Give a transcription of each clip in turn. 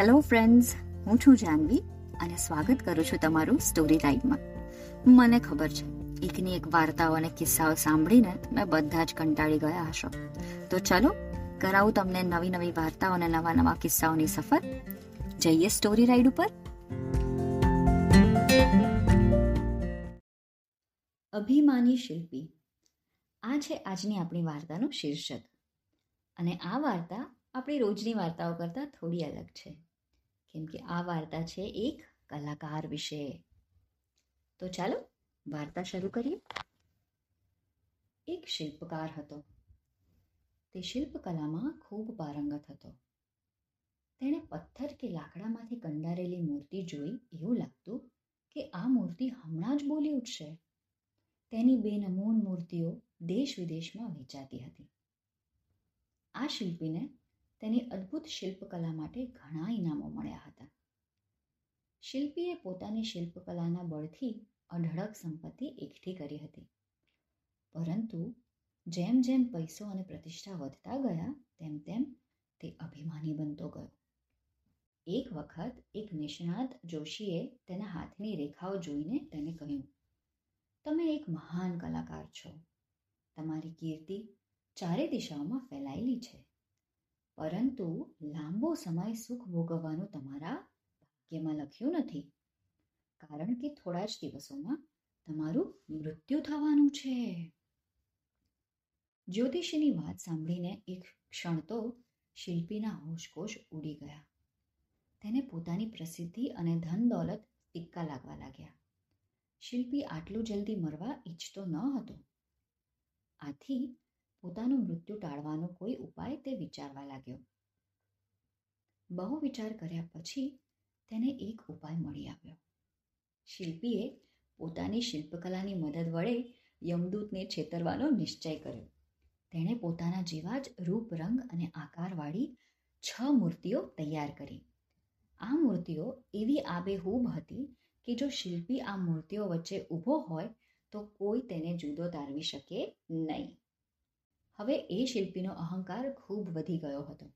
Hello friends હું છું જાનવી અને સ્વાગત કરું છું તમારું સ્ટોરી ટાઈમમાં મને ખબર છે એકની એક વાર્તાઓ અને કિસ્સાઓ સાંભળીને તમે બધા જ કંટાળી ગયા હશો. તો ચલો, કરાવું તમને નવી નવી વાર્તાઓ અને નવા નવા કિસ્સાઓની સફર. જઈએ સ્ટોરી રાઈડ ઉપર. અભિમાની શિલ્પી. આ છે આજની આપણી વાર્તાનું શીર્ષક. અને આ વાર્તા આપણી રોજની વાર્તાઓ કરતાં થોડી અલગ છે. કેમ કે આ વાર્તા છે એક કલાકાર વિશે. તો ચાલો વાર્તા શરૂ કરીએ. એક શિલ્પકાર હતો. તે શિલ્પકલામાં ખૂબ પારંગત હતો. તેણે પથ્થર કે લાકડામાંથી કંડારેલી મૂર્તિ જોઈ એવું લાગતું કે આ મૂર્તિ હમણાં જ બોલી ઉઠશે. તેની બેનમૂન મૂર્તિઓ દેશ વિદેશમાં વેચાતી હતી. આ શિલ્પીને તેની અદ્ભુત શિલ્પકલા માટે ઘણા ઇનામો મળ્યા હતા. શિલ્પીએ પોતાની શિલ્પકલાના બળથી અઢળક સંપત્તિ એકઠી કરી હતી. પરંતુ જેમ જેમ પૈસો અને પ્રતિષ્ઠા વધતા ગયા, તેમ તેમ તે અભિમાની બનતો ગયો. એક વખત એક નિષ્ણાત જોશીએ તેના હાથની રેખાઓ જોઈને તેને કહ્યું, તમે એક મહાન કલાકાર છો. તમારી કીર્તિ ચારે દિશાઓમાં ફેલાયેલી છે. પરંતુ લાંબો સમય સુખ ભોગવવાનું તમારા ભાગ્યમાં લખ્યું નથી. કારણ કે થોડા જ દિવસોમાં તમારું મૃત્યુ થવાનું છે. જ્યોતિષીની વાત સાંભળીને એક ક્ષણ તો શિલ્પીના હોશકોશ ઉડી ગયા. તેને પોતાની પ્રસિદ્ધિ અને ધન દોલત ટીક્કા લાગવા લાગ્યા. શિલ્પી આટલું જલ્દી મરવા ઈચ્છતો ન હતો. આથી પોતાનું મૃત્યુ ટાળવાનો કોઈ ઉપાય તે વિચારવા લાગ્યો. બહુ વિચાર કર્યા પછી તેને એક ઉપાય મળી આવ્યો. શિલ્પીએ પોતાની શિલ્પકલાની મદદ વડે યમદૂતને છેતરવાનો નિશ્ચય કર્યો. તેણે પોતાના જેવા જ રૂપ, રંગ અને આકારવાળી છ મૂર્તિઓ તૈયાર કરી. આ મૂર્તિઓ એવી આબેહૂબ હતી કે જો શિલ્પી આ મૂર્તિઓ વચ્ચે ઊભો હોય તો કોઈ તેને જુદો તારવી શકે નહીં. હવે એ શિલ્પીનો અહંકાર ખૂબ વધી ગયો હતો.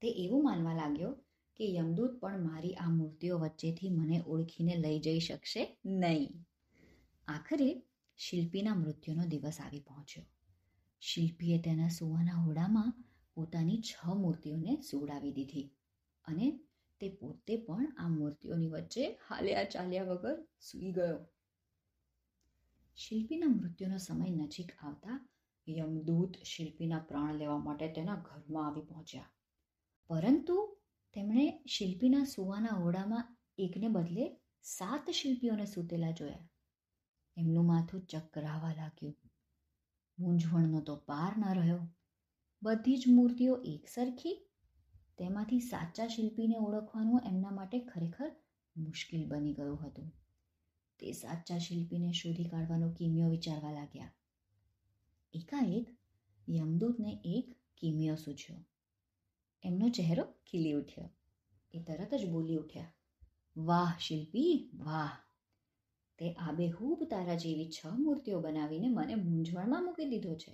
તે એવું માનવા લાગ્યો કે યમદૂત પણ મારી આ મૂર્તિઓ વચ્ચેથી મને ઓળખીને લઈ જઈ શકશે નહીં. આખરે શિલ્પીના મૃત્યુનો દિવસ આવી પહોંચ્યો. શિલ્પીએ તેના સુવાના હોડામાં પોતાની છ મૂર્તિઓને સુવડાવી દીધી અને તે પોતે પણ આ મૂર્તિઓની વચ્ચે હાલ્યા ચાલ્યા વગર સૂઈ ગયો. શિલ્પીના મૃત્યુનો સમય નજીક આવતા યમદૂત શિલ્પીના પ્રાણ લેવા માટે તેના ઘરમાં આવી પહોંચ્યા. પરંતુ તેમણે શિલ્પીના સુવાના ઓરડામાં એકને બદલે સાત શિલ્પીઓને સૂતેલા જોયા. એમનું માથું ચક્રાવા લાગ્યું. મૂંઝવણનો તો પાર ન રહ્યો. બધી જ મૂર્તિઓ એક સરખી, તેમાંથી સાચા શિલ્પીને ઓળખવાનું એમના માટે ખરેખર મુશ્કેલ બની ગયું હતું. તે સાચા શિલ્પીને શોધી કાઢવાનો કિમિયો વિચારવા લાગ્યા. એકાએક યમદૂતને એક કિમિયો સૂચ્યો એમનો ચહેરો ખીલી ઉઠ્યો. એ તરત જ બોલી ઉઠ્યા, વાહ, શિલ્પી, વાહ. તે આબેહૂબ તારા જેવી છ મૂર્તિઓ બનાવીને મને મૂંઝવણમાં મૂકી દીધો છે.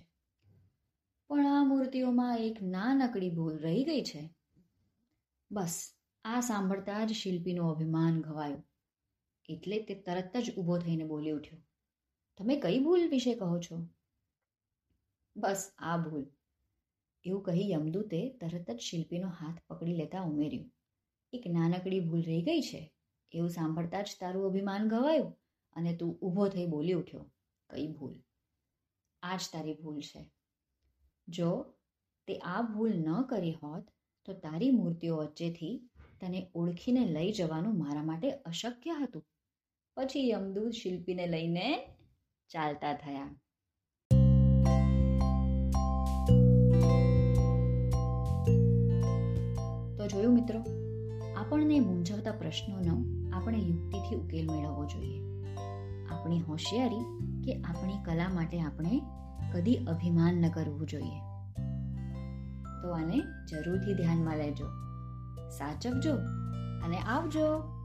પણ આ મૂર્તિઓમાં એક નાનકડી ભૂલ રહી ગઈ છે. બસ, આ સાંભળતા જ શિલ્પીનું અભિમાન ઘવાયું. એટલે તે તરત જ ઊભો થઈને બોલી ઉઠ્યો, તમે કઈ ભૂલ વિશે કહો છો? બસ આ ભૂલ. એવું કહી યમદૂતે તરત જ શિલ્પીનો હાથ પકડી લેતા ઉમેર્યું. એક નાનકડી ભૂલ રહી ગઈ છે. એવું સાંભળતા જ તારું અભિમાન ગવાયું અને તું ઊભો થઈ બોલી ઉઠ્યો. કઈ ભૂલ? આ જ તારી ભૂલ છે. જો તે આ ભૂલ ન કરી હોત, તો તારી મૂર્તિઓ વચ્ચેથી તને ઓળખીને લઈ જવાનું મારા માટે અશક્ય હતું. પછી યમદૂત શિલ્પીને લઈને ચાલતા થયા. તો મિત્રો? આપણને મૂંઝવતા પ્રશ્નોનો આપણે યુક્તિથી ઉકેલ મેળવવો જોઈએ. આપણી હોશિયારી કે આપણી કલા માટે આપણે કદી અભિમાન ન કરવું જોઈએ. તો આને જરૂરથી ધ્યાનમાં લેજો. સાચવજો અને આવજો.